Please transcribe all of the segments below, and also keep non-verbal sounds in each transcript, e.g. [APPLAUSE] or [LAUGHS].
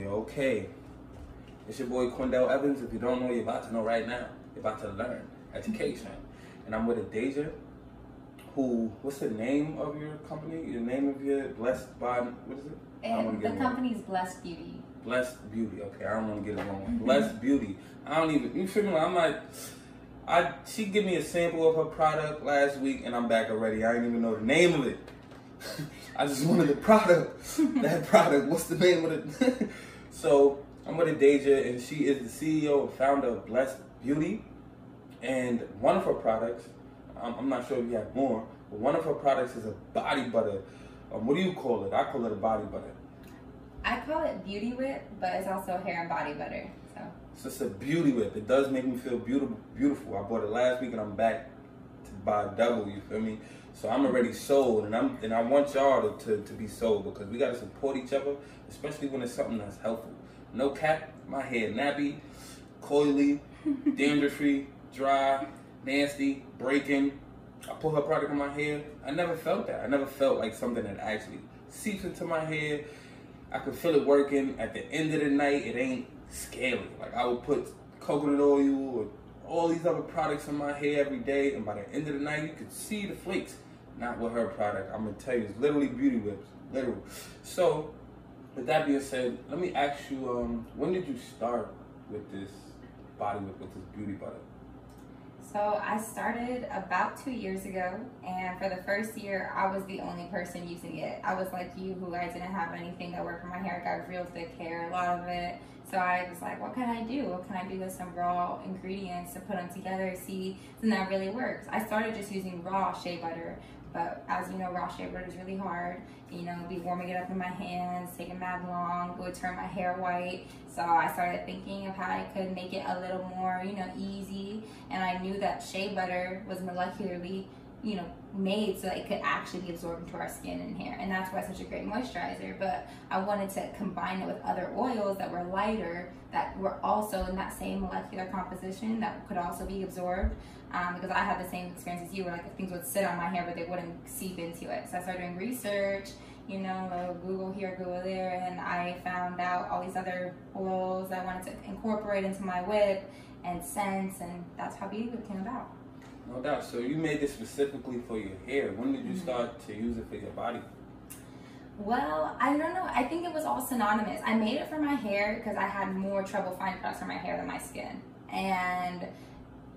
Okay, it's your boy Quindell Evans. If you don't know, you're about to know right now. You're about to learn education, and I'm with Adasia. Who? What's the name of your company? Your name of your blessed by what is it? I don't wanna And the wrong. company's Blessed Beauty. Blessed Beauty. Okay, I don't want to get it wrong. Mm-hmm. Blessed Beauty. I don't even. You feel me? I'm like, I. She give me a sample of her product last week, and I'm back already. I didn't even know the name of it. [LAUGHS] I just wanted the product. [LAUGHS] that product. What's the name of it? [LAUGHS] so I'm with Adasia, and she is the CEO and founder of Blessed Beauty. And one of her products, I'm, I'm not sure if you have more, but one of her products is a body butter. Um, what do you call it? I call it a body butter. I call it Beauty Whip, but it's also hair and body butter. So It's a beauty whip. It does make me feel beautiful. Beautiful. I bought it last week and I'm back to buy double. You feel me? So I'm already sold, and I'm and I want y'all to, to, to be sold because we gotta support each other, especially when it's something that's helpful. No cap. My hair nappy, coily, [LAUGHS] dandruff free, dry, nasty, breaking. I put her product on my hair. I never felt that. I never felt like something that actually seeps into my hair. I could feel it working. At the end of the night, it ain't scary. Like I would put coconut oil or all these other products in my hair every day, and by the end of the night, you could see the flakes. Not with her product. I'm gonna tell you, it's literally beauty whips, literal. So, with that being said, let me ask you, um, when did you start with this body whip, with this beauty butter? So I started about two years ago, and for the first year, I was the only person using it. I was like you, who I didn't have anything that worked for my hair. I got real thick hair, a lot of it. So I was like, what can I do? What can I do with some raw ingredients to put them together, see something that really works? I started just using raw shea butter, but as you know, raw shea butter is really hard. You know, be warming it up in my hands, taking mad long, it would turn my hair white. So I started thinking of how I could make it a little more, you know, easy. And I knew that shea butter was molecularly, you know, made so it could actually be absorbed into our skin and hair. And that's why it's such a great moisturizer. But I wanted to combine it with other oils that were lighter, that were also in that same molecular composition that could also be absorbed. Um, because I had the same experience as you, where like if things would sit on my hair, but they wouldn't seep into it. So I started doing research, you know, uh, Google here, Google there, and I found out all these other oils I wanted to incorporate into my whip and scents, and that's how Beauty Whip came about. No doubt. So you made this specifically for your hair. When did you Mhm. start to use it for your body? Well, I don't know. I think it was all synonymous. I made it for my hair because I had more trouble finding products for my hair than my skin. And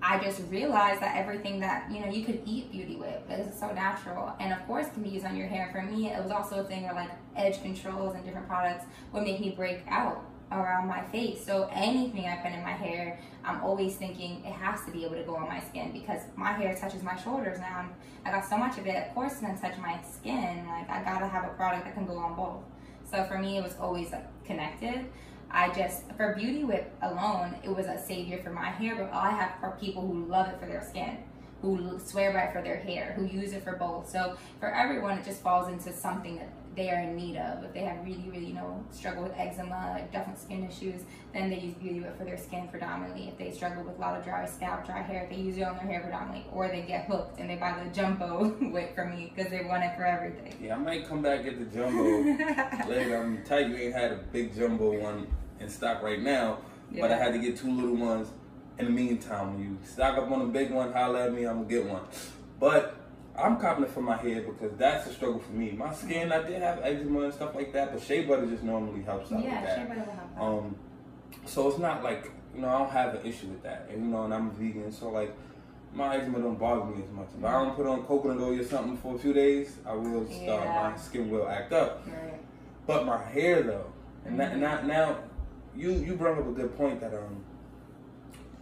I just realized that everything that, you know, you could eat Beauty Whip. It's so natural. And of course, can be used on your hair. For me, it was also a thing where like edge controls and different products would make me break out around my face. So anything I put in my hair, I'm always thinking it has to be able to go on my skin because my hair touches my shoulders now. I got so much of it, of course, it's gonna touch my skin. Like I gotta have a product that can go on both. So for me, it was always like connected. I just for Beauty Whip alone, it was a savior for my hair, but all I have are people who love it for their skin, who swear by it for their hair, who use it for both. So for everyone, it just falls into something that they are in need of. If they have really, really, you know, struggle with eczema, like different skin issues, then they use Beauty Whip for their skin predominantly. If they struggle with a lot of dry scalp, dry hair, they use it on their hair predominantly, or they get hooked and they buy the jumbo [LAUGHS] whip from me because they want it for everything. Yeah, I might come back get the jumbo [LAUGHS] later. I'm tight. You ain't had a big jumbo one in stock right now, but I had to get two little ones. In the meantime, when you stock up on a big one, holla at me. I'm gonna get one. But I'm copping it for my hair because that's a struggle for me. My skin, I did have eczema and stuff like that, but shea butter just normally helps out yeah, with that. shea butter will help. Um, so it's not like you know I don't have an issue with that, and you know, and I'm a vegan, so like my eczema don't bother me as much. If I don't put on coconut oil or something for a few days, I will start Yeah. my skin will act up. Right. But my hair though, and that, now you you brought up a good point that um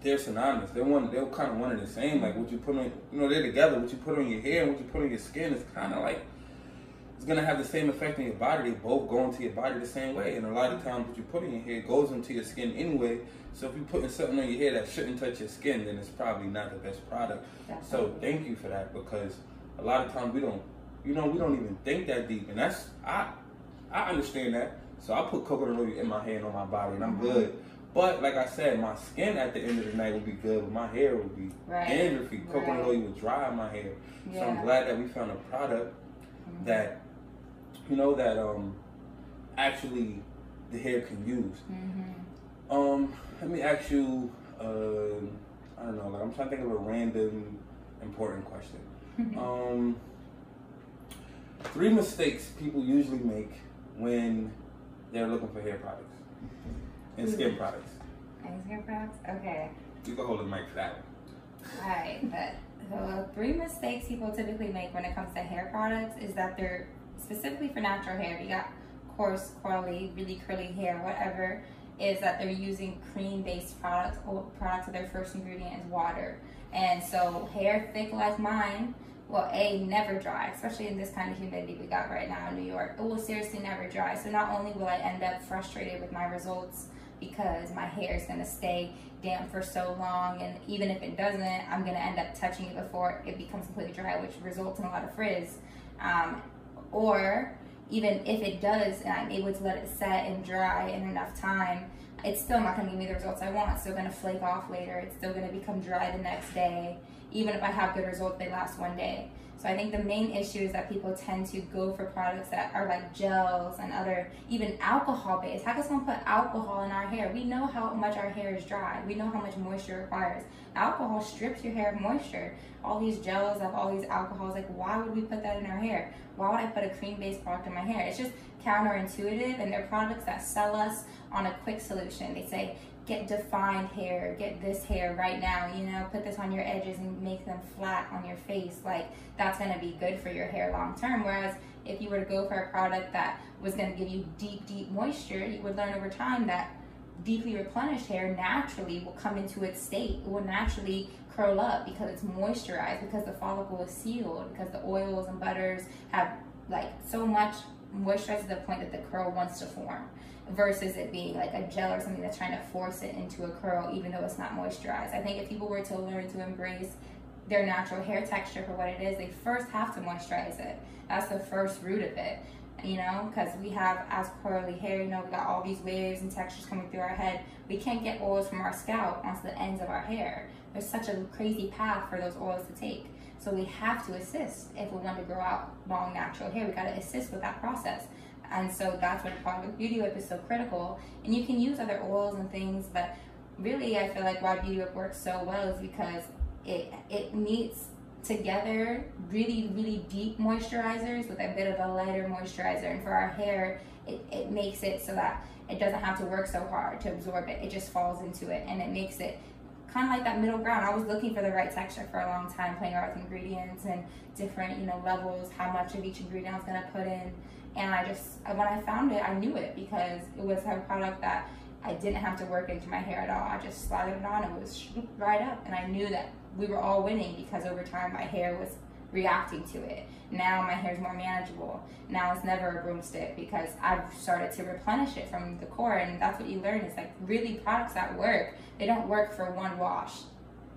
they're synonymous. They're one. They're kind of one and the same. Like what you put on, you know, they're together. What you put on your hair and what you put on your skin is kind of like it's gonna have the same effect on your body. They both go into your body the same way. And a lot of times, what you put in your hair goes into your skin anyway. So if you're putting something on your hair that shouldn't touch your skin, then it's probably not the best product. So thank you for that because a lot of times we don't, you know, we don't even think that deep, and that's I, I understand that. So I put coconut oil in my hair and on my body, and I'm Mhm. good. But like I said, my skin at the end of the night will be good, but my hair will be Right. dandruffy. Coconut Right. oil will dry my hair. So I'm glad that we found a product Mhm. that, you know, that um actually the hair can use. Mm-hmm. Um, let me ask you. Uh, I don't know. Like I'm trying to think of a random important question. [LAUGHS] um, three mistakes people usually make when they're looking for hair products and hmm. skin products. And skin products? Okay. You can hold the mic for that one. Alright, but the three mistakes people typically make when it comes to hair products is that they're specifically for natural hair. You got coarse, curly, really curly hair, whatever, is that they're using cream-based products. Or products of their first ingredient is water, and so hair thick like mine will a never dry, especially in this kind of humidity we got right now in New York. It will seriously never dry. So not only will I end up frustrated with my results because my hair is gonna stay damp for so long, and even if it doesn't, I'm gonna end up touching it before it becomes completely dry, which results in a lot of frizz. Um, or even if it does, and I'm able to let it set and dry in enough time, it's still not gonna give me the results I want. It's still gonna flake off later. It's still gonna become dry the next day. Even if I have good results, they last one day. So I think the main issue is that people tend to go for products that are like gels and other, even alcohol based. How can someone put alcohol in our hair? We know how much our hair is dry. We know how much moisture it requires. Alcohol strips your hair of moisture. All these gels have all these alcohols. Like, why would we put that in our hair? Why would I put a cream based product in my hair? It's just counterintuitive, and they're products that sell us on a quick solution. They say, get defined hair, get this hair right now, you know, put this on your edges and make them flat on your face. Like that's gonna be good for your hair long term. Whereas if you were to go for a product that was gonna give you deep, deep moisture, you would learn over time that deeply replenished hair naturally will come into its state. It will naturally curl up because it's moisturized, because the follicle is sealed, because the oils and butters have like so much moisturized to the point that the curl wants to form versus it being like a gel or something that's trying to force it into a curl even though it's not moisturized. I think if people were to learn to embrace their natural hair texture for what it is, they first have to moisturize it. That's the first root of it, you know, because we have as curly hair, you know, we got all these waves and textures coming through our head. We can't get oils from our scalp onto the ends of our hair. There's such a crazy path for those oils to take. So we have to assist if we want to grow out long natural hair. We got to assist with that process. And so that's what Product Beauty Whip is so critical. And you can use other oils and things, but really I feel like why Beauty Whip works so well is because it it meets together really, really deep moisturizers with a bit of a lighter moisturizer. And for our hair, it, it makes it so that it doesn't have to work so hard to absorb it. It just falls into it and it makes it kind of like that middle ground. I was looking for the right texture for a long time, playing around with ingredients and different, you know, levels, how much of each ingredient I was gonna put in. And I just, when I found it, I knew it because it was a product that I didn't have to work into my hair at all. I just slathered it on, it was right up. And I knew that we were all winning because over time my hair was reacting to it. Now my hair is more manageable. Now it's never a broomstick because I've started to replenish it from the core. And that's what you learn is like really products that work, they don't work for one wash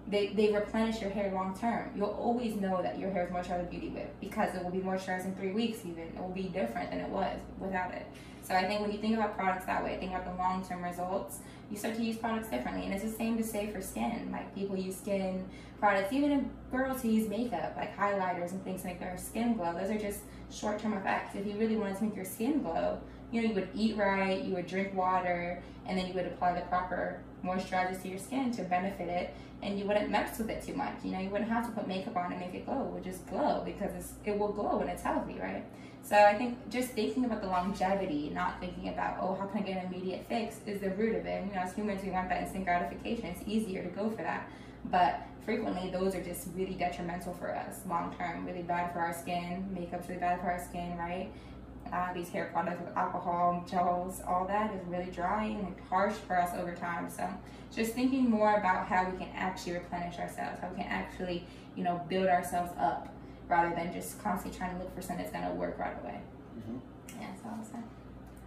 they, they replenish your hair long term. You'll always know that your hair is moisturized Beauty Whip because it will be moisturized in three weeks even. It will be different than it was without it. So I think when you think about products that way, think about the long term results, you start to use products differently. And it's the same to say for skin. Like people use skin products, even if girls who use makeup, like highlighters and things to make their skin glow. Those are just short term effects. If you really wanted to make your skin glow, you know, you would eat right, you would drink water, and then you would apply the proper moisturizers to your skin to benefit it and you wouldn't mess with it too much. You know, you wouldn't have to put makeup on to make it glow. It would just glow because it will glow when it's healthy, right? So I think just thinking about the longevity, not thinking about, oh, how can I get an immediate fix is the root of it. And, you know, as humans, we want that instant gratification. It's easier to go for that. But frequently, those are just really detrimental for us long term, really bad for our skin. Makeup's really bad for our skin, right? uh, these hair products with alcohol, gels, all that is really drying and harsh for us over time. So just thinking more about how we can actually replenish ourselves, how we can actually, you know, build ourselves up rather than just constantly trying to look for something that's going to work right away. Mm-hmm. Yeah, that's all I'm saying.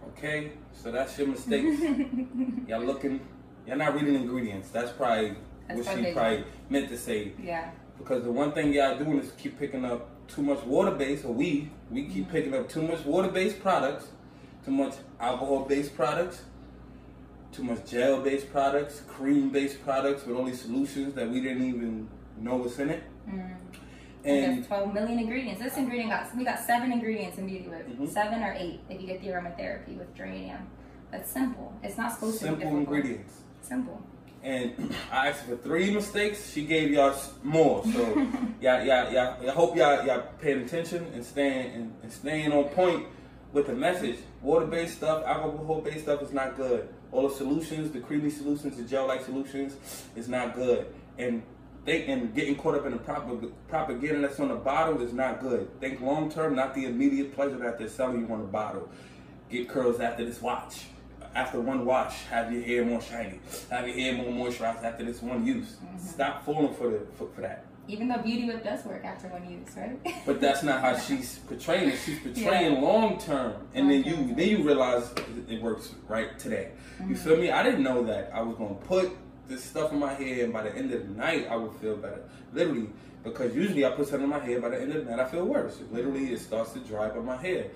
Okay, so that's your mistakes. [LAUGHS] y'all looking, y'all not reading ingredients. That's probably that's what she probably meant to say. Yeah. Because the one thing y'all doing is keep picking up too much water based, or we we keep mm-hmm. picking up too much water based products, too much alcohol based products, too much gel based products, cream based products with all these solutions that we didn't even know what's in it. Mm. And there's 12 million ingredients. This ingredient got we got seven ingredients in Beauty Whip, mm-hmm. seven or eight if you get the aromatherapy with geranium. That's simple. It's not supposed Simple to be difficult. ingredients. Simple. And [CLEARS THROAT] I asked for three mistakes. She gave y'all more. So [LAUGHS] y'all, y'all, y'all, I hope y'all, y'all paying attention and staying and, and staying on point with the message. Water-based stuff, alcohol-based stuff is not good. All the solutions, the creamy solutions, the gel-like solutions, is not good. And think and getting caught up in the propaganda that's on the bottle is not good. Think long-term, not the immediate pleasure that they're selling you on the bottle. Get curls after this watch. After one wash, have your hair more shiny. Have your hair more moisturized after this one use. Mm-hmm. Stop falling for the for, for that. Even though Beauty Whip does work after one use, right? But that's not how [LAUGHS] she's portraying it. She's portraying long term, and then you then you realize it- it works right today. You mm-hmm. feel me? I didn't know that I was gonna put this stuff in my hair, and by the end of the night, I would feel better. Literally, because usually I put something in my hair, by the end of the night, I feel worse. Literally, it starts to dry up on my hair.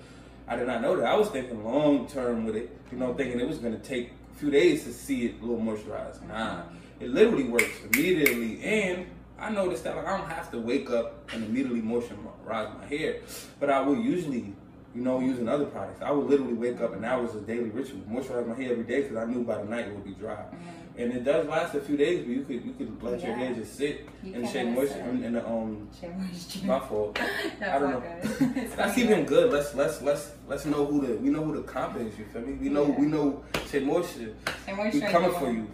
I did not know that. I was thinking long term with it, you know, thinking it was gonna take a few days to see it a little moisturized. Nah, it literally works immediately, and I noticed that like, I don't have to wake up and immediately moisturize my hair, but I will usually, you know, using other products. I would literally wake up and that was a daily ritual, moisturize my hair every day because I knew by the night it would be dry. Mm-hmm. And it does last a few days, but you could you could let your hair just sit You and can shade let it moisture in, in the um. [LAUGHS] Moisture. My fault. [LAUGHS] That's I don't know. [LAUGHS] That's even good. Let's let's let's let's know who the we know who the comp is. You feel me? We know Yeah. we know Shea Moisture. Share We coming for you.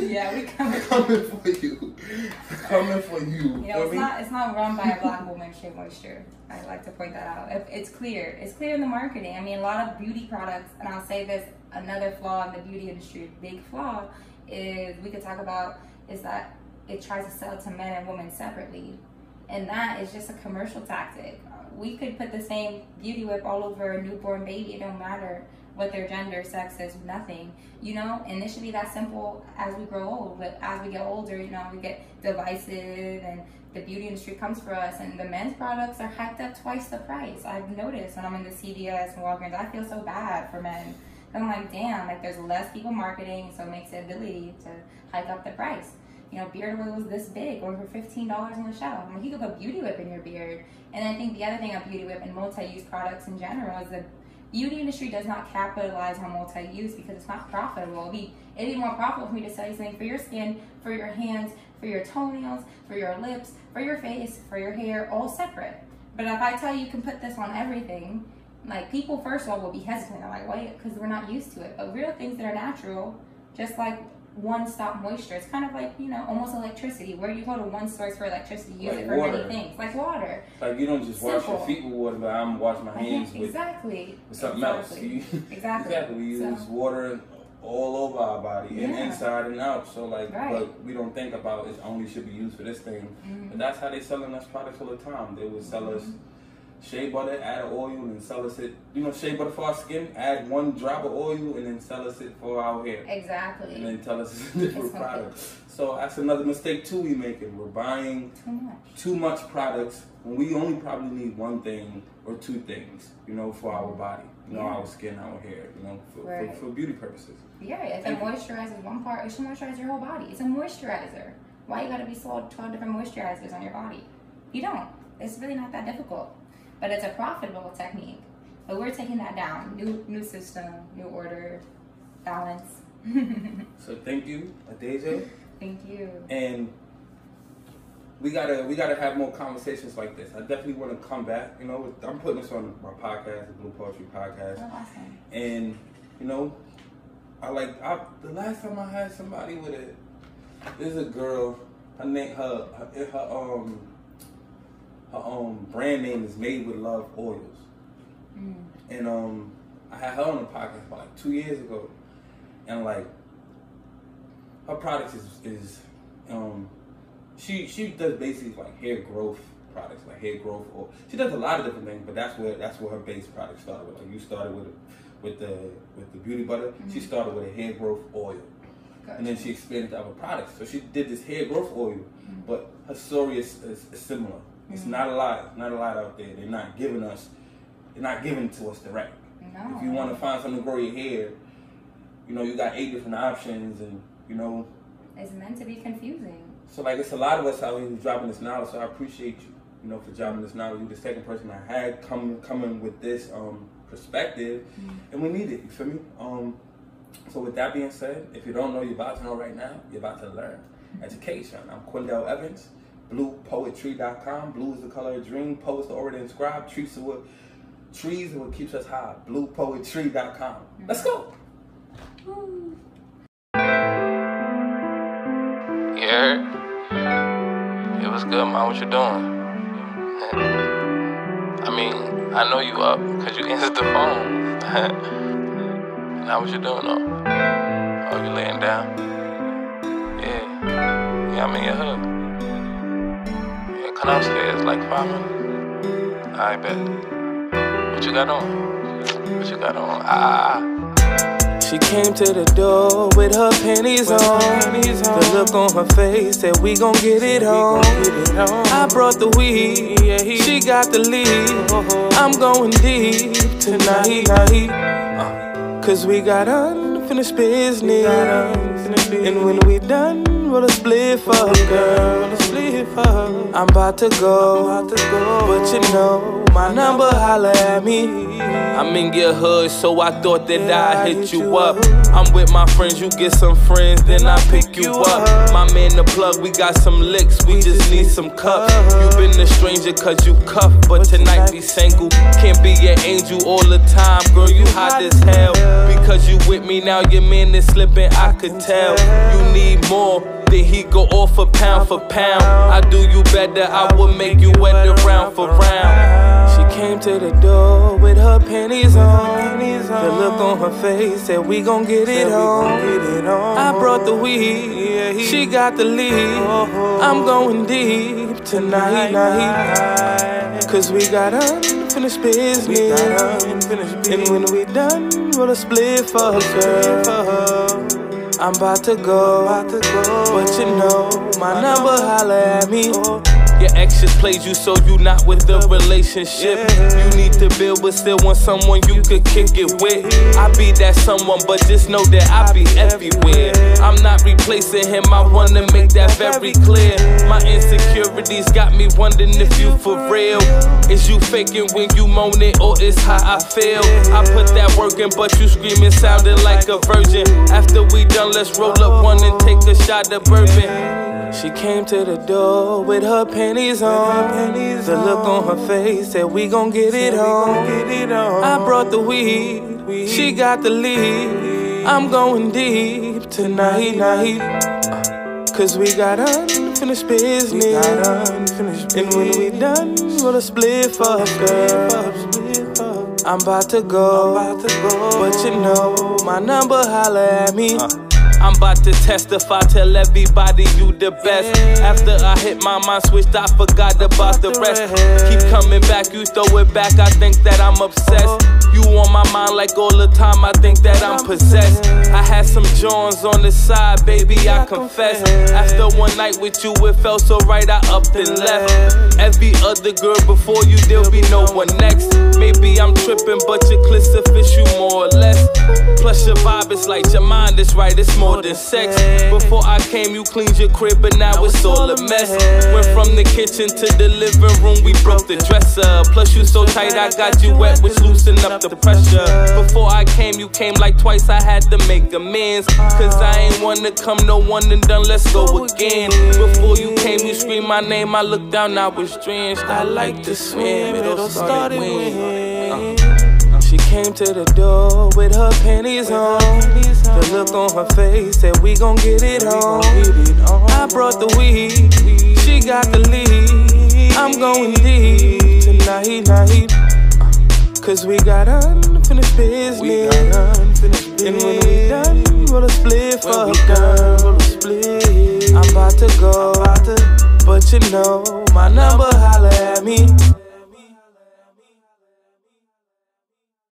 Yeah, we coming. coming for you. coming for you. You know, it's me? not it's not run by a black woman, Shea Moisture. I like to point that out. It- It's clear. It's clear in the marketing. I mean, a lot of beauty products, and I'll say this: another flaw in the beauty industry, big flaw, is we could talk about is that it tries to sell to men and women separately, and that is just a commercial tactic. We could put the same beauty whip all over a newborn baby. It don't matter what their gender, sex is, nothing. You know, and it should be that simple as we grow old. But as we get older, you know, we get divisive and the beauty industry comes for us and the men's products are hyped up twice the price. I've noticed when I'm in the CVS and Walgreens, I feel so bad for men. I'm like, damn, like there's less people marketing, so it makes the ability to hike up the price. You know, beard oil was this big, going for fifteen dollars on the shelf. I mean, you could put Beauty Whip in your beard. And I think the other thing of Beauty Whip and multi-use products in general is the beauty industry does not capitalize on multi-use because it's not profitable. It'd be, it'd be more profitable for me to sell you something for your skin, for your hands, for your toenails, for your lips, for your face, for your hair, all separate. But if I tell you you can put this on everything, like people first of all will be hesitant. They're like, wait, because we're not used to it. But real things that are natural, just like one-stop moisture, it's kind of like you know almost electricity. Where you go to one source for electricity, you use Like it for water. many things, like water. Like you don't just wash your feet with water, but I'm washing my hands with, exactly. with something exactly. else. [LAUGHS] You- Exactly. exactly. We use So- water all over our body, and inside and out. So like, Right. but we don't think about it only should be used for this thing. Mhm. But that's how they selling us products all the time. They would sell us shea butter, add oil, and sell us it. You know, shea butter for our skin. Add one drop of oil, and then sell us it for our hair. Exactly. And then tell us it's a [LAUGHS] different product. So that's another mistake too we make. making. We're buying Too much. too much products when we only probably need one thing or two things, you know, for our body, you know, Yeah. our skin, our hair, you know, for, Right. for, for beauty purposes. Yeah, if it Thank you. moisturizes one part, it should moisturize your whole body. It's a moisturizer. Why you gotta be sold 12 different moisturizers on your body? You don't. It's really not that difficult. But it's a profitable technique. But we're taking that down. New new system, new order, balance. [LAUGHS] So thank you, Adeja. Thank you. And we gotta we gotta have more conversations like this. I definitely want to come back. You know, I'm putting this on my podcast, the Blue Poetry Podcast. Oh, awesome. and you know, I like I, the last time I had somebody with a there's a girl. Her name, her, her, her um, her um brand name is Made with Love Oils, Mm. and um, I had her on the podcast about like two years ago, and like her products is is um, she she does basically like hair growth products, like hair growth, or she does a lot of different things, but that's where that's where her base product started with. Like you started with with the with the beauty butter, she Mhm. started with a hair growth oil, and then she expanded to other products. So she did this hair growth oil, Mhm. but her story is, is, is similar. It's Mhm. not a lot, not a lot out there. They're not giving us, they're not giving to us direct. No. If you want to find something to grow your hair, you know you got eight different options, and you know It's meant to be confusing. so like it's a lot of us out here who's dropping this knowledge. So I appreciate you, you know, for dropping this knowledge. You're the second person I had come coming with this um perspective, Mm. and we need it. You feel me? Um, So with that being said, if you don't know, you're about to know right now. You're about to learn. Education. I'm Quindell Evans. BluePoetry.com. Blue is the color of dream. Poets the already inscribed. Trees are what trees are what keeps us high. BluePoetry.com. Let's go. Yeah. It was good, man. What you doing? I mean, I know you up because you [LAUGHS] answered the phone. [LAUGHS] now what you doing though? Oh, you laying down? Yeah. Yeah, I'm in your hood. Come upstairs like five minutes. I bet. What you got on? What you got on? Ah. She came to the door with her panties on. The look on her face said we gon' get it on. I brought the weed, yeah she got the lead. I'm going deep tonight. Uh, Cause we got unfinished business. And when we done, roll a split for her, girl. I'm about to go, but you know my number, holla at me. I'm in your hood, so I thought that I'd hit you up. I'm with my friends, you get some friends, then I pick you up. My man, the plug, we got some licks, we just need some cups. You been a stranger cause you cuff, but tonight we single. Can't be an angel all the time, girl, you hot as hell. Because you with me now, your man is slipping, I could tell. You need more. Then he go off a pound for pound. I do you better, I will make you wet around for round. She came to the door with her panties on. The look on her face said we gon' get it on. I brought the weed, she got the lead. I'm going deep tonight. Cause we got unfinished business. And when we done, a split for her. I'm about to go, but you know my number, holla at me. Your ex just played you, so you not with the relationship. You need to build, but still want someone you could kick it with. I be that someone, but just know that I be everywhere. I'm not replacing him, I wanna make that very clear. My insecurities got me wondering if you for real. Is you faking when you moan it, or is how I feel? I put that work in, but you screaming sounding like a virgin. After we done, let's roll up one and take a shot of bourbon. She came to the door with her panties on. The look on her face said we gon' get it on. I brought the weed, she got the lead. I'm going deep tonight. Cause we got unfinished business. And when we done, a split up, girl. I'm about to go, but you know my number, holla at me. I'm about to testify, tell everybody you the best. After I hit my mind switched, I forgot about the rest. Keep coming back, you throw it back, I think that I'm obsessed. You on my mind like all the time, I think that I'm possessed. I had some Johns on the side, baby, I confess. After one night with you, it felt so right, I upped and left. Every other girl before you, there'll be no one next. Maybe I'm tripping, but your clips fish you more or less. Plus your vibe is like your mind is right, it's more than sex. Before I came, you cleaned your crib, but now it's all a mess. Went from the kitchen to the living room, we broke the dresser. Plus you so tight, I got you wet, which loosened up the pressure. Before I came, you came like twice, I had to make amends. Cause I ain't wanna come, no one and done, let's go again. Before you came, you screamed my name, I looked down, I was drenched. I like to swim, it all started when. Uh, she came to the door with her panties on. The look on her face said we gon' get it on. I brought the weed, she got the lead. I'm going deep tonight. Cause we got unfinished business. unfinished And when we done, roll a split for her, girl. I'm about to go, but you know my number, holla at me.